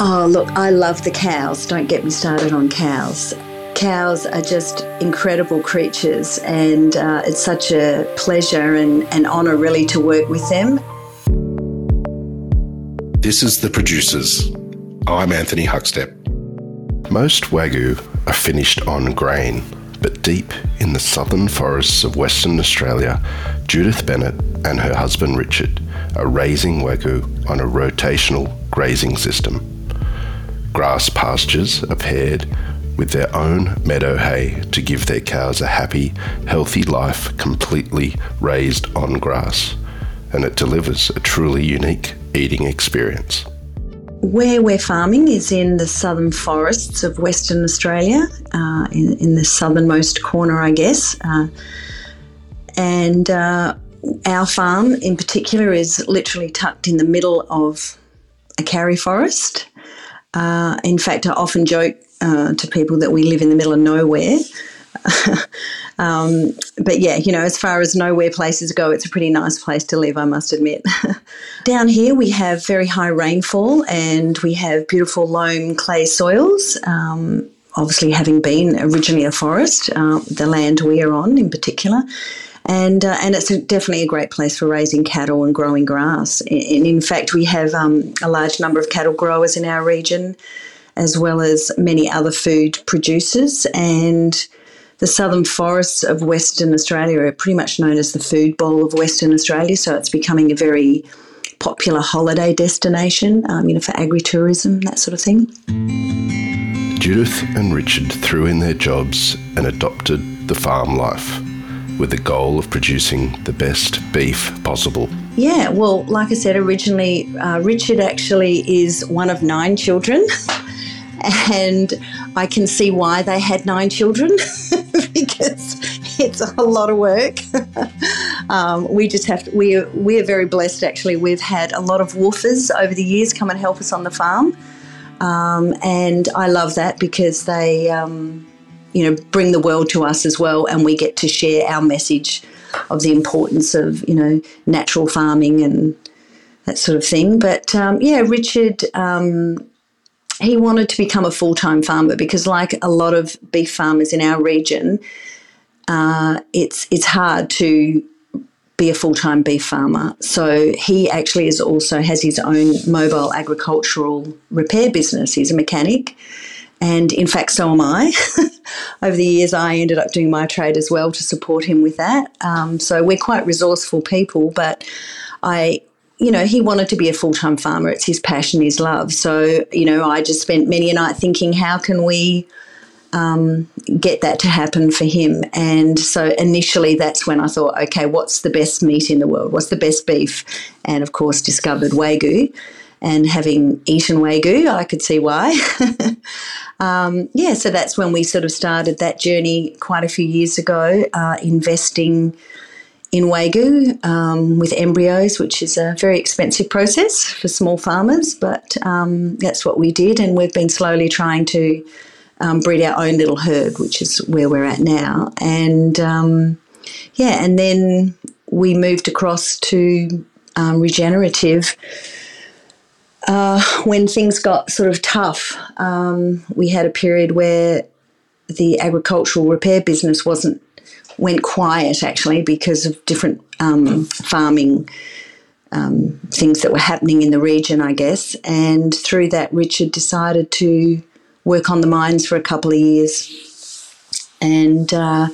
Oh, look, I love the cows. Don't get me started on cows. Cows are just incredible creatures, and uh, it's such a pleasure and an honour, really, to work with them. This is The Producers. I'm Anthony Huckstep. Most Wagyu are finished on grain, but deep in the southern forests of Western Australia, Judith Bennett and her husband Richard are raising Wagyu on a rotational grazing system. Grass pastures are paired with their own meadow hay to give their cows a happy, healthy life completely raised on grass, and it delivers a truly unique eating experience. Where we're farming is in the southern forests of Western Australia, uh, in, in, the southernmost corner, I guess. Uh, and uh, our farm in particular is literally tucked in the middle of a karri forest. Uh, in fact, I often joke uh, to people that we live in the middle of nowhere. um, but yeah, you know, as far as nowhere places go, it's a pretty nice place to live, I must admit. Down here, we have very high rainfall and we have beautiful loam clay soils. Um, obviously, having been originally a forest, uh, the land we are on in particular. And, uh, and it's a, definitely a great place for raising cattle and growing grass. And in fact, we have um, a large number of cattle growers in our region as well as many other food producers. And the southern forests of Western Australia are pretty much known as the food bowl of Western Australia. So it's becoming a very popular holiday destination, um, you know, for agritourism, that sort of thing. Judith and Richard threw in their jobs and adopted the farm life with the goal of producing the best beef possible. Yeah, well, like I said originally, uh, Richard actually is one of nine children. and I can see why they had nine children because it's a lot of work. um, we just have to, we're, we're very blessed actually. We've had a lot of WWOOFers over the years come and help us on the farm. Um, and I love that because they, um, you know, bring the world to us as well, and we get to share our message of the importance of, you know, natural farming and that sort of thing. But um, yeah, Richard um, he wanted to become a full time farmer because, like a lot of beef farmers in our region, uh, it's it's hard to be a full time beef farmer. So he actually is also has his own mobile agricultural repair business. He's a mechanic. And in fact, so am I. Over the years, I ended up doing my trade as well to support him with that. Um, so we're quite resourceful people, but I you know, he wanted to be a full time farmer. It's his passion, his love. So, you know, I just spent many a night thinking, how can we um, get that to happen for him? And so initially, that's when I thought, okay, what's the best meat in the world? What's the best beef? And of course, discovered Wagyu. And having eaten Wagyu, I could see why. um, yeah, so that's when we sort of started that journey quite a few years ago, uh, investing in Wagyu um, with embryos, which is a very expensive process for small farmers, but um, that's what we did, and we've been slowly trying to um, breed our own little herd, which is where we're at now. And um, yeah, and then we moved across to um, regenerative. Uh, when things got sort of tough, um, we had a period where the agricultural repair business wasn't went quiet actually because of different um, farming um, things that were happening in the region, I guess. And through that, Richard decided to work on the mines for a couple of years. And uh,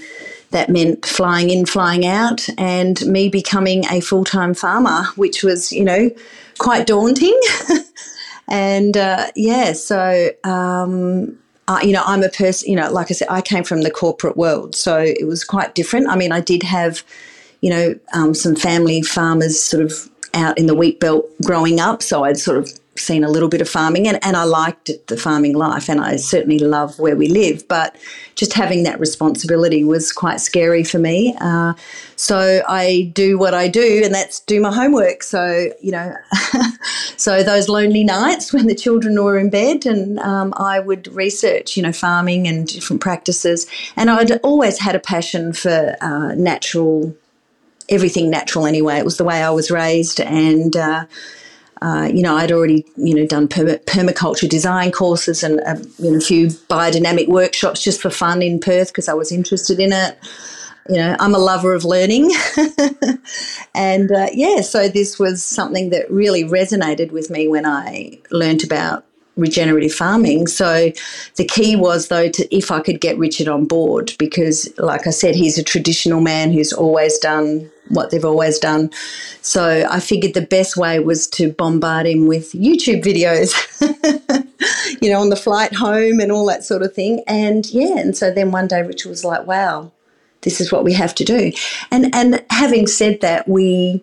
that meant flying in, flying out, and me becoming a full time farmer, which was, you know, quite daunting. and uh, yeah, so um, you know, I'm a person, you know, like I said, I came from the corporate world, so it was quite different. I mean, I did have, you know, um, some family farmers sort of out in the wheat belt growing up, so I'd sort of seen a little bit of farming and, and I liked the farming life and I certainly love where we live. But just having that responsibility was quite scary for me. Uh, so I do what I do and that's do my homework. So, you know, so those lonely nights when the children were in bed and um, I would research, you know, farming and different practices. And I'd always had a passion for uh, natural, everything natural anyway. It was the way I was raised and, uh, uh, you know, I'd already, you know, done permaculture design courses and uh, you know, a few biodynamic workshops just for fun in Perth because I was interested in it. You know, I'm a lover of learning. and uh, yeah, so this was something that really resonated with me when I learnt about regenerative farming. So the key was though to if I could get Richard on board because like I said he's a traditional man who's always done what they've always done. So I figured the best way was to bombard him with YouTube videos. you know, on the flight home and all that sort of thing. And yeah, and so then one day Richard was like, "Wow, this is what we have to do." And and having said that, we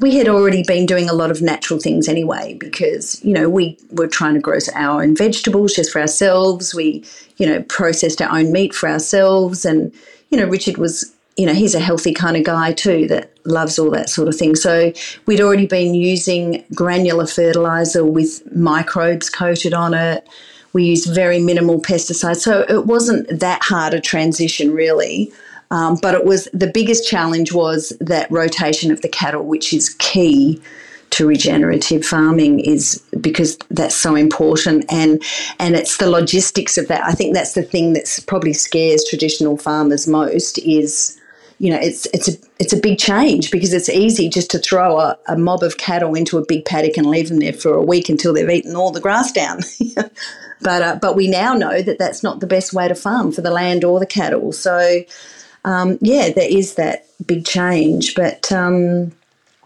we had already been doing a lot of natural things anyway because you know we were trying to grow our own vegetables just for ourselves. We you know processed our own meat for ourselves. And you know richard was you know he's a healthy kind of guy too that loves all that sort of thing. So we'd already been using granular fertilizer with microbes coated on it. We used very minimal pesticides. So it wasn't that hard a transition really um, but it was the biggest challenge was that rotation of the cattle, which is key to regenerative farming is because that's so important and and it's the logistics of that. I think that's the thing that's probably scares traditional farmers most is you know it's it's a it's a big change because it's easy just to throw a, a mob of cattle into a big paddock and leave them there for a week until they've eaten all the grass down. but uh, but we now know that that's not the best way to farm for the land or the cattle. So um, yeah, there is that big change. But um,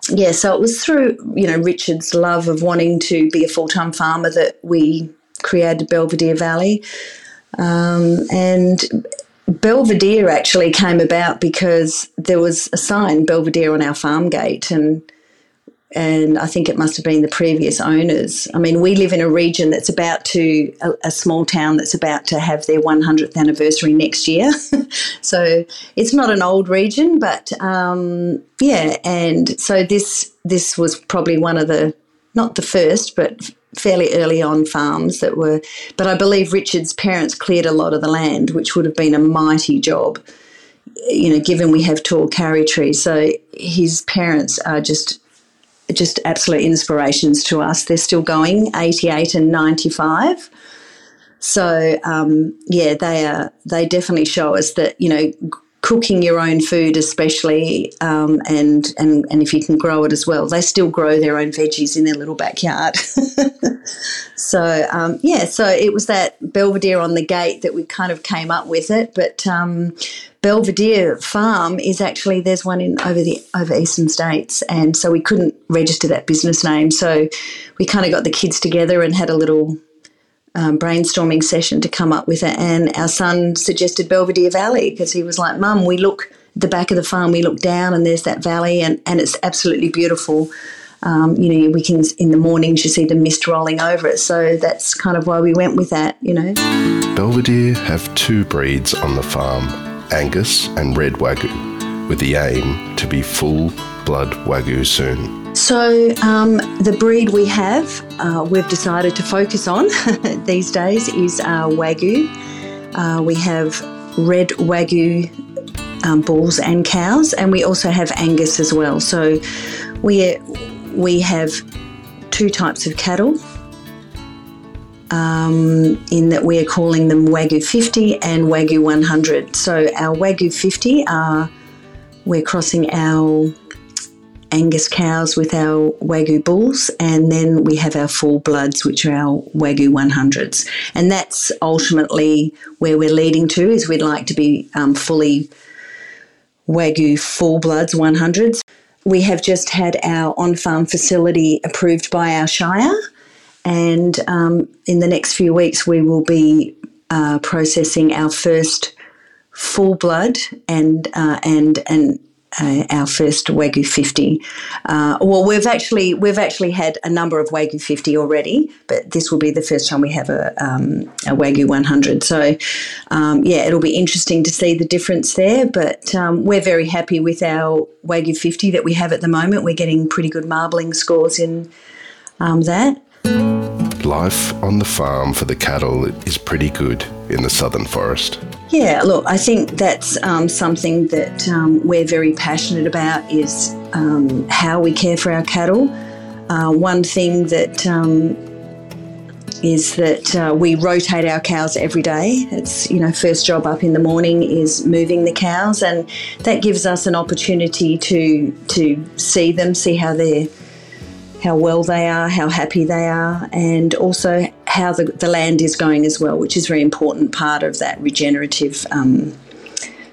yeah, so it was through you know Richard's love of wanting to be a full time farmer that we created Belvedere Valley, um, and Belvedere actually came about because there was a sign Belvedere on our farm gate, and and I think it must have been the previous owners. I mean, we live in a region that's about to, a, a small town that's about to have their 100th anniversary next year. so it's not an old region, but um, yeah, and so this this was probably one of the, not the first, but fairly early on farms that were, but I believe Richard's parents cleared a lot of the land, which would have been a mighty job you know, given we have tall karri trees. So his parents are just just absolute inspirations to us. They're still going, 88 and 95. So um, yeah, they are. They definitely show us that you know cooking your own food, especially, um, and and and if you can grow it as well, they still grow their own veggies in their little backyard. so um, yeah, so it was that Belvedere on the gate that we kind of came up with it, but um, Belvedere Farm is actually there's one in over the over Eastern States, and so we couldn't register that business name. So we kind of got the kids together and had a little um, brainstorming session to come up with it. And our son suggested Belvedere Valley because he was like, "Mum, we look at the back of the farm, we look down, and there's that valley, and and it's absolutely beautiful." Um, you know, we can in the mornings you see the mist rolling over it. So that's kind of why we went with that. You know, Belvedere have two breeds on the farm Angus and Red Wagyu, with the aim to be full blood Wagyu soon. So, um, the breed we have, uh, we've decided to focus on these days is our Wagyu. Uh, we have Red Wagyu um, bulls and cows, and we also have Angus as well. So, we we have two types of cattle um, in that we are calling them Wagyu 50 and Wagyu 100. So our Wagyu 50 are we're crossing our Angus cows with our Wagyu bulls, and then we have our full bloods, which are our Wagyu 100s. And that's ultimately where we're leading to, is we'd like to be um, fully Wagyu full bloods 100s. We have just had our on farm facility approved by our Shire, and um, in the next few weeks, we will be uh, processing our first full blood and uh, and and uh, our first Wagyu 50. Uh, well, we've actually we've actually had a number of Wagyu 50 already, but this will be the first time we have a, um, a Wagyu 100. So, um, yeah, it'll be interesting to see the difference there. But um, we're very happy with our Wagyu 50 that we have at the moment. We're getting pretty good marbling scores in um, that. Life on the farm for the cattle is pretty good in the southern forest. Yeah, look, I think that's um, something that um, we're very passionate about is um, how we care for our cattle. Uh, one thing that um, is that uh, we rotate our cows every day. It's, you know, first job up in the morning is moving the cows, and that gives us an opportunity to to see them, see how they're how well they are, how happy they are, and also how the, the land is going as well, which is a very important part of that regenerative um,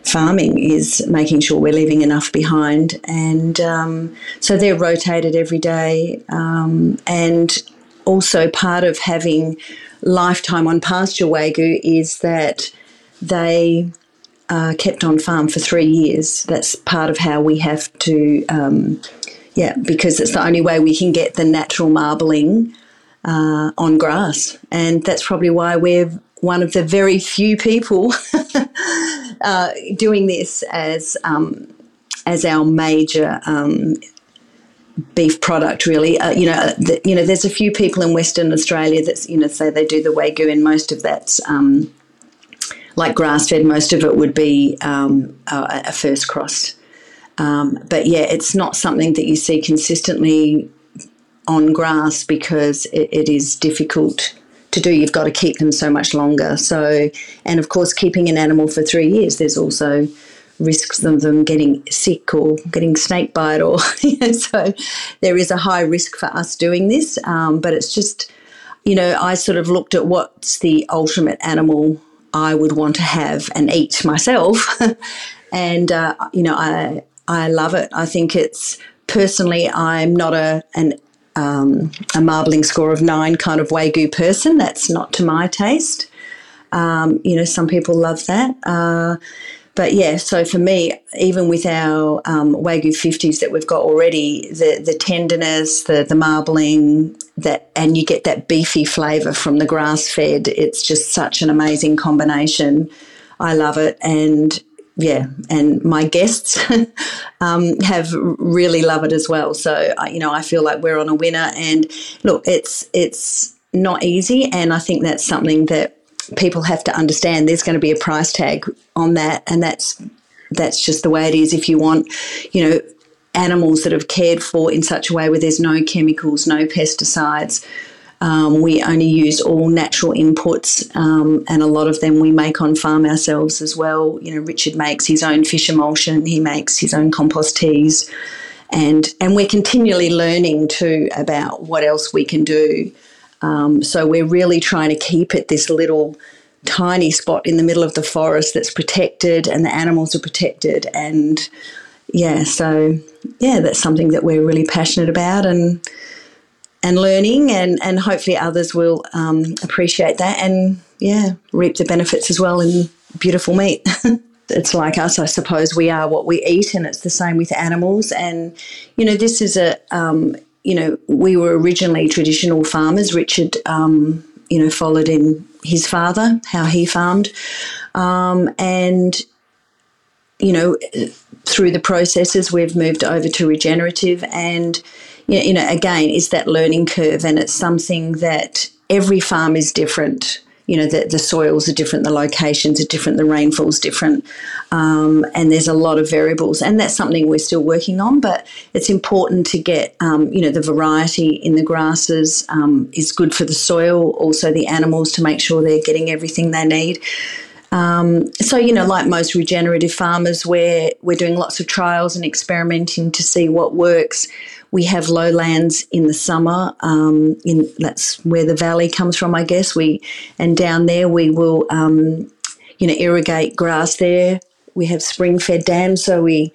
farming is making sure we're leaving enough behind. And um, so they're rotated every day. Um, and also part of having lifetime on pasture wagyu is that they are kept on farm for three years. That's part of how we have to, um, yeah, because it's the only way we can get the natural marbling uh, on grass. And that's probably why we're one of the very few people uh, doing this as um, as our major um, beef product. Really, uh, you know, uh, the, you know, there's a few people in Western Australia that you know say they do the wagyu, and most of that's um, like grass fed. Most of it would be um, a, a, first cross. Um, but yeah, it's not something that you see consistently on grass because it, it is difficult to do, you've got to keep them so much longer. So, and of course, keeping an animal for three years, there's also risks of them getting sick or getting snake bite, or so there is a high risk for us doing this. Um, but it's just, you know, I sort of looked at what's the ultimate animal I would want to have and eat myself, and uh, you know, I I love it. I think it's personally, I'm not a an um, a marbling score of nine kind of Wagyu person. That's not to my taste. Um, you know, some people love that. Uh, but yeah, so for me, even with our um, Wagyu 50s that we've got already, the, the tenderness, the, the marbling, that and you get that beefy flavour from the grass fed. It's just such an amazing combination. I love it. And yeah, and my guests um, have really loved it as well. So you know, I feel like we're on a winner. And look, it's it's not easy, and I think that's something that people have to understand. There's going to be a price tag on that, and that's that's just the way it is. If you want, you know, animals that have cared for in such a way where there's no chemicals, no pesticides um, we only use all natural inputs, um, and a lot of them we make on farm ourselves as well. You know, Richard makes his own fish emulsion, he makes his own compost teas, and and we're continually learning too about what else we can do. Um, so we're really trying to keep it this little tiny spot in the middle of the forest that's protected, and the animals are protected, and yeah, so yeah, that's something that we're really passionate about, and and learning, and, and hopefully others will um, appreciate that and, yeah, reap the benefits as well in beautiful meat. it's like us, I suppose. We are what we eat, and it's the same with animals. And, you know, this is a, um, you know, we were originally traditional farmers. Richard, um, you know, followed in his father, how he farmed. Um, and, you know, through the processes, we've moved over to regenerative and, you know, again, is that learning curve, and it's something that every farm is different. You know, the, the soils are different, the locations are different, the rainfall's different, um, and there's a lot of variables, and that's something we're still working on. But it's important to get, um, you know, the variety in the grasses um, is good for the soil, also the animals to make sure they're getting everything they need. Um, so you know, like most regenerative farmers, we're we're doing lots of trials and experimenting to see what works. We have lowlands in the summer. Um, in that's where the valley comes from, I guess. We and down there we will, um, you know, irrigate grass there. We have spring fed dams, so we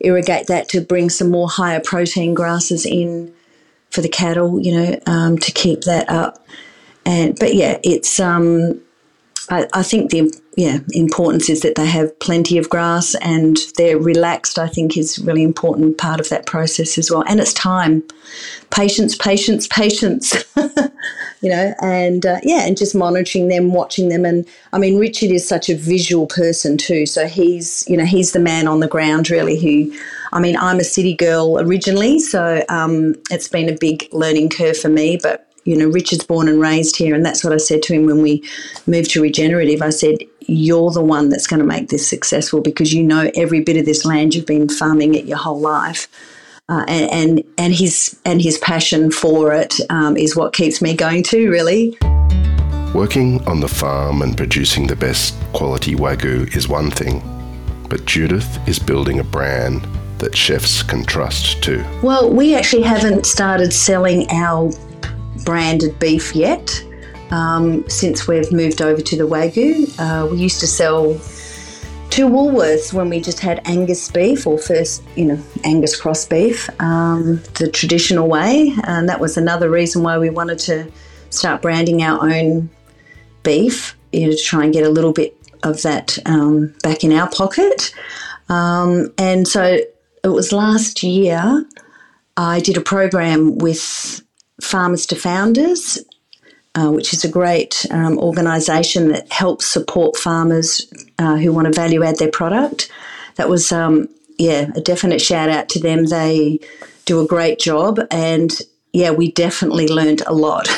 irrigate that to bring some more higher protein grasses in for the cattle. You know, um, to keep that up. And but yeah, it's um, I, I think the yeah importance is that they have plenty of grass and they're relaxed. I think is really important part of that process as well. And it's time, patience, patience, patience. you know, and uh, yeah, and just monitoring them, watching them, and I mean, Richard is such a visual person too. So he's you know he's the man on the ground really who. I mean, I'm a city girl originally, so um, it's been a big learning curve for me. But you know, Richard's born and raised here, and that's what I said to him when we moved to regenerative. I said, You're the one that's going to make this successful because you know every bit of this land, you've been farming it your whole life. uh, and, and, and his and his passion for it um, is what keeps me going too. Really. Working on the farm and producing the best quality wagyu is one thing, but Judith is building a brand that chefs can trust too. Well, we actually haven't started selling our branded beef yet. Um, since we've moved over to the Wagyu, uh, we used to sell to Woolworths when we just had Angus beef or first, you know, Angus cross beef, um, the traditional way. And that was another reason why we wanted to start branding our own beef, you know, to try and get a little bit of that um, back in our pocket. Um, and so it was last year I did a program with Farmers to Founders uh, which is a great um, organisation that helps support farmers uh, who want to value add their product. That was, um, yeah, a definite shout out to them. They do a great job, and yeah, we definitely learned a lot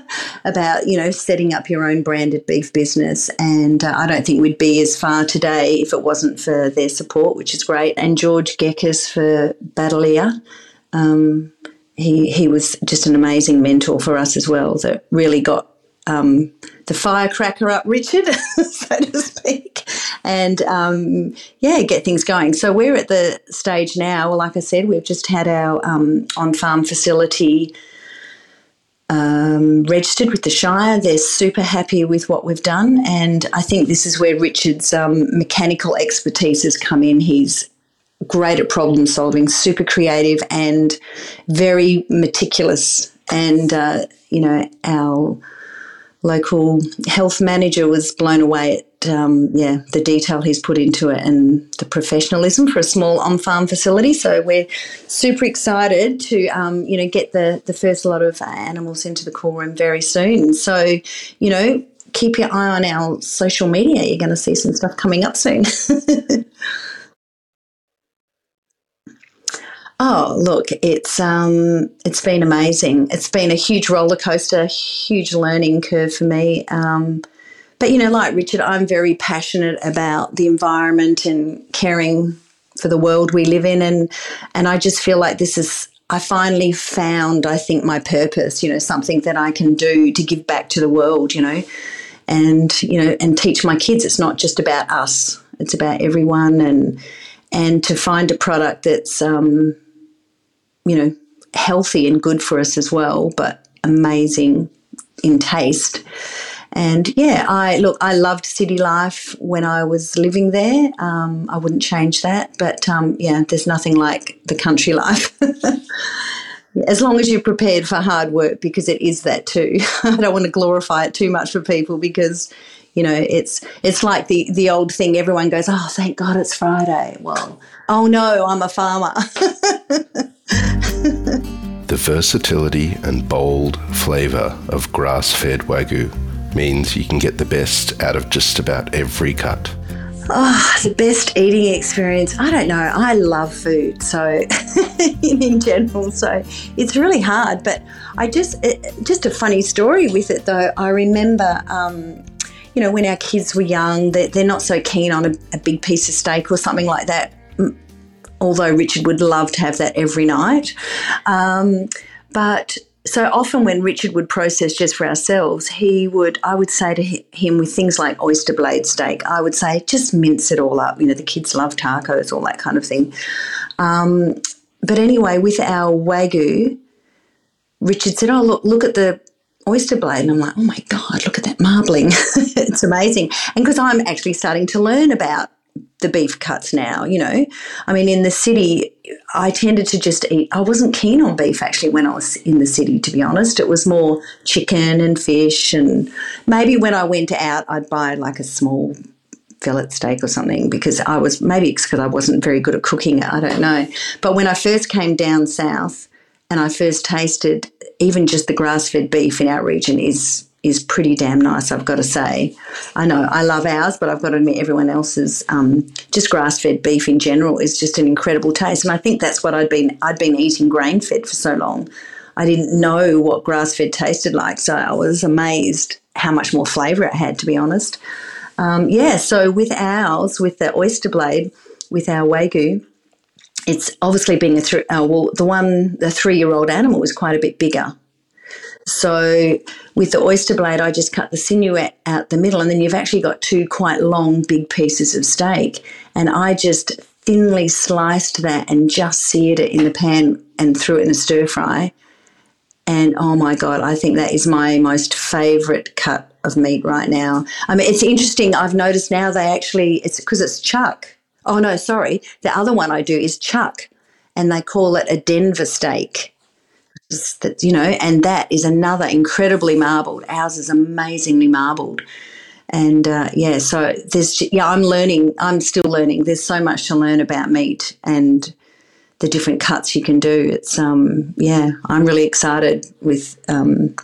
about you know setting up your own branded beef business. And uh, I don't think we'd be as far today if it wasn't for their support, which is great. And George Gekas for Badalia. Um, he he was just an amazing mentor for us as well. That really got um, the firecracker up, Richard, so to speak, and um, yeah, get things going. So we're at the stage now. Like I said, we've just had our um, on farm facility. Um, registered with the Shire. They're super happy with what we've done, and I think this is where Richard's um, mechanical expertise has come in. He's great at problem solving, super creative, and very meticulous. And, uh, you know, our local health manager was blown away at um, yeah the detail he's put into it and the professionalism for a small on-farm facility. So we're super excited to um, you know get the the first lot of animals into the cool room very soon. So you know keep your eye on our social media. You're going to see some stuff coming up soon. Oh, look, it's um, it's been amazing. It's been a huge roller coaster, huge learning curve for me. Um, but you know, like Richard, I'm very passionate about the environment and caring for the world we live in, and and I just feel like this is. I finally found, I think, my purpose. You know, something that I can do to give back to the world. You know, and you know, and teach my kids. It's not just about us; it's about everyone, and and to find a product that's um, you know, healthy and good for us as well, but amazing in taste. And yeah, I look, I loved city life when I was living there. Um, I wouldn't change that, but um, yeah, there's nothing like the country life. as long as you're prepared for hard work, because it is that too. I don't want to glorify it too much for people because you know it's it's like the the old thing. Everyone goes, "Oh, thank God it's Friday." Well, oh no, I'm a farmer. versatility and bold flavour of grass fed Wagyu means you can get the best out of just about every cut. Oh, the best eating experience. I don't know. I love food, so in general, so it's really hard. But I just, it, just a funny story with it though. I remember, um, you know, when our kids were young, they're, they're not so keen on a, a big piece of steak or something like that although Richard would love to have that every night. Um, but so often when Richard would process just for ourselves, he would, I would say to him with things like oyster blade steak, I would say, just mince it all up. You know, the kids love tacos, all that kind of thing. Um, but anyway, with our Wagyu, Richard said, Oh, look, look at the oyster blade. And I'm like, Oh my God, look at that marbling. it's amazing. And because I'm actually starting to learn about the beef cuts now, you know. I mean, in the city, I tended to just eat, I wasn't keen on beef actually when I was in the city, to be honest. It was more chicken and fish. And maybe when I went out, I'd buy like a small fillet steak or something because I was, maybe it's because I wasn't very good at cooking it, I don't know. But when I first came down south and I first tasted even just the grass fed beef in our region is is pretty damn nice, I've got to say. I know I love ours, but I've got to admit everyone else's um, just grass fed beef in general is just an incredible taste, and I think that's what I'd been I'd been eating grain fed for so long. I didn't know what grass fed tasted like, so I was amazed how much more flavour it had, to be honest. Um, yeah, so with ours, with the oyster blade, with our wagyu, it's obviously being a uh, well, the one the three year old animal was quite a bit bigger. So with the oyster blade, I just cut the sinew out the middle, and then you've actually got two quite long, big pieces of steak, and I just thinly sliced that and just seared it in the pan and threw it in a stir fry. And oh my God, I think that is my most favorite cut of meat right now. I mean, it's interesting. I've noticed now they actually, it's because it's chuck. Oh no, sorry. The other one I do is chuck, and they call it a Denver steak. That you know, and that is another incredibly marbled. Ours is amazingly marbled and uh, yeah, so there's yeah, I'm learning. I'm still learning. There's so much to learn about meat and the different cuts you can do. It's um yeah, I'm really excited with um,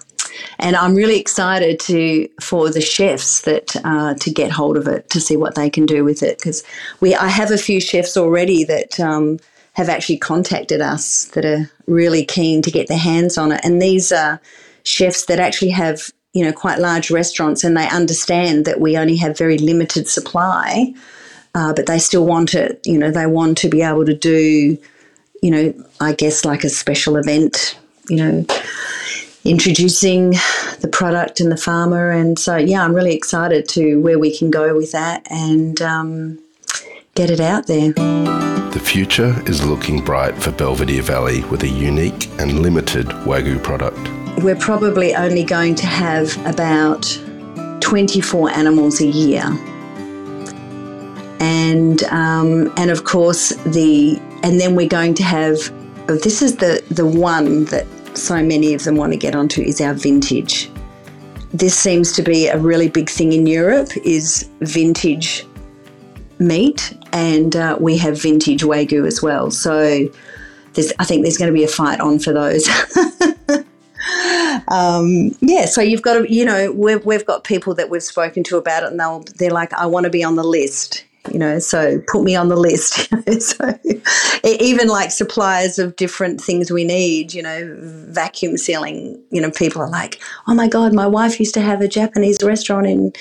and I'm really excited to for the chefs that uh, to get hold of it to see what they can do with it because we I have a few chefs already that. Um, have actually contacted us that are really keen to get their hands on it. And these are chefs that actually have you know quite large restaurants and they understand that we only have very limited supply uh, but they still want it you know they want to be able to do you know i guess like a special event you know introducing the product and the farmer and so yeah i'm really excited to where we can go with that and um, get it out there the future is looking bright for belvedere valley with a unique and limited wagyu product we're probably only going to have about 24 animals a year. And um, and of course the and then we're going to have oh, this is the the one that so many of them want to get onto is our vintage. This seems to be a really big thing in Europe is vintage meat, and uh, we have vintage wagyu as well. So I think there's going to be a fight on for those. um, yeah, so you've got to, you know, we've, we've got people that we've spoken to about it and they'll, they're like, I want to be on the list, you know, so put me on the list. so even like suppliers of different things we need, you know, vacuum sealing, you know, people are like, oh my God, my wife used to have a Japanese restaurant in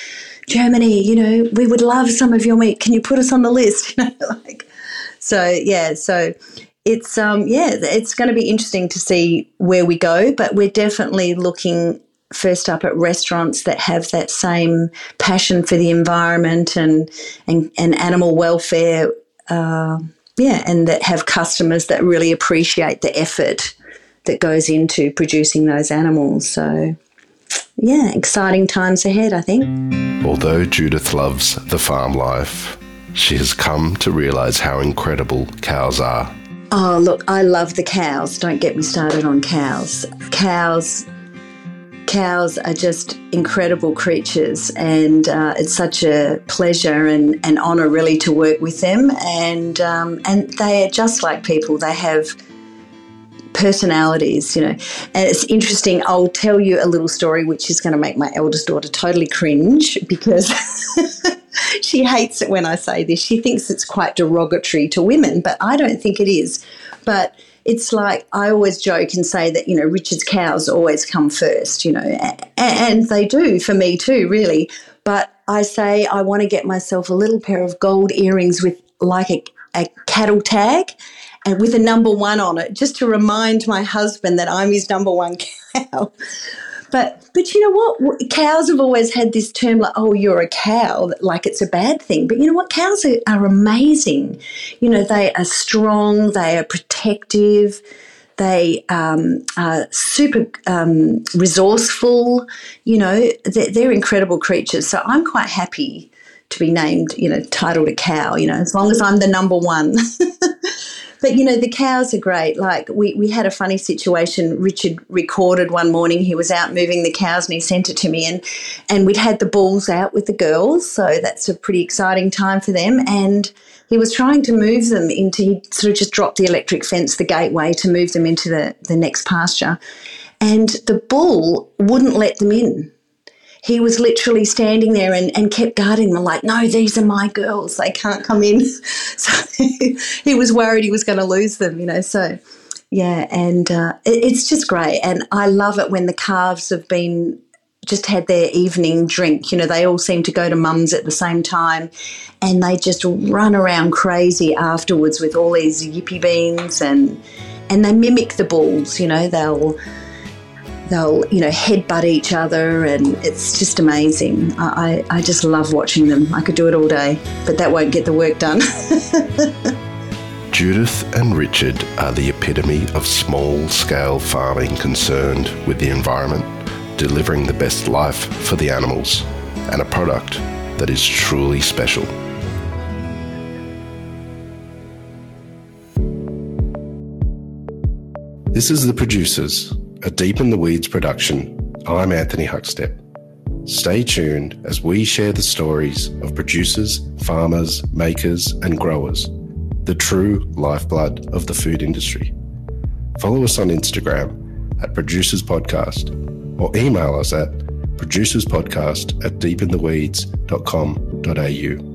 Germany, you know, we would love some of your meat. Can you put us on the list? You know, like, so yeah, so it's um yeah, it's going to be interesting to see where we go, but we're definitely looking first up at restaurants that have that same passion for the environment and and, and animal welfare. Uh, yeah, and that have customers that really appreciate the effort that goes into producing those animals. So, yeah, exciting times ahead, I think. Although Judith loves the farm life, she has come to realize how incredible cows are. Oh, look, I love the cows. Don't get me started on cows. Cows. Cows are just incredible creatures, and uh, it's such a pleasure and an honour, really, to work with them. And um, and they are just like people. They have personalities, you know. And it's interesting. I'll tell you a little story, which is going to make my eldest daughter totally cringe because she hates it when I say this. She thinks it's quite derogatory to women, but I don't think it is. But it's like I always joke and say that, you know, Richard's cows always come first, you know, and they do for me too, really. But I say I want to get myself a little pair of gold earrings with like a, a cattle tag and with a number one on it, just to remind my husband that I'm his number one cow. But but you know what? Cows have always had this term like, oh, you're a cow, like it's a bad thing. But you know what? Cows are, are amazing. You know, they are strong, they are protective, they um, are super um, resourceful. You know, they're, they're incredible creatures. So I'm quite happy to be named, you know, titled a cow, you know, as long as I'm the number one. But you know, the cows are great. Like we, we had a funny situation. Richard recorded one morning. He was out moving the cows and he sent it to me, and and we'd had the bulls out with the girls, so that's a pretty exciting time for them. And he was trying to move them into. He sort of just dropped the electric fence, the gateway, to move them into the the next pasture, and the bull wouldn't let them in he was literally standing there and, and kept guarding them like, no, these are my girls. They can't come in. So he was worried he was going to lose them, you know. So, yeah, and uh, it, it's just great. And I love it when the calves have been just had their evening drink. You know, they all seem to go to mum's at the same time and they just run around crazy afterwards with all these yippy beans and and they mimic the bulls, you know, they'll they'll, you know, headbutt each other and it's just amazing. I, I, I just love watching them. I could do it all day, but that won't get the work done. Judith and Richard are the epitome of small scale farming concerned with the environment, delivering the best life for the animals, and a product that is truly special. This is The Producers, a Deep in the Weeds production. I'm Anthony Huckstep. Stay tuned as we share the stories of producers, farmers, makers, and growers the true lifeblood of the food industry. Follow us on Instagram at Producers Podcast or email us at producerspodcast at deepintheweeds.com.au.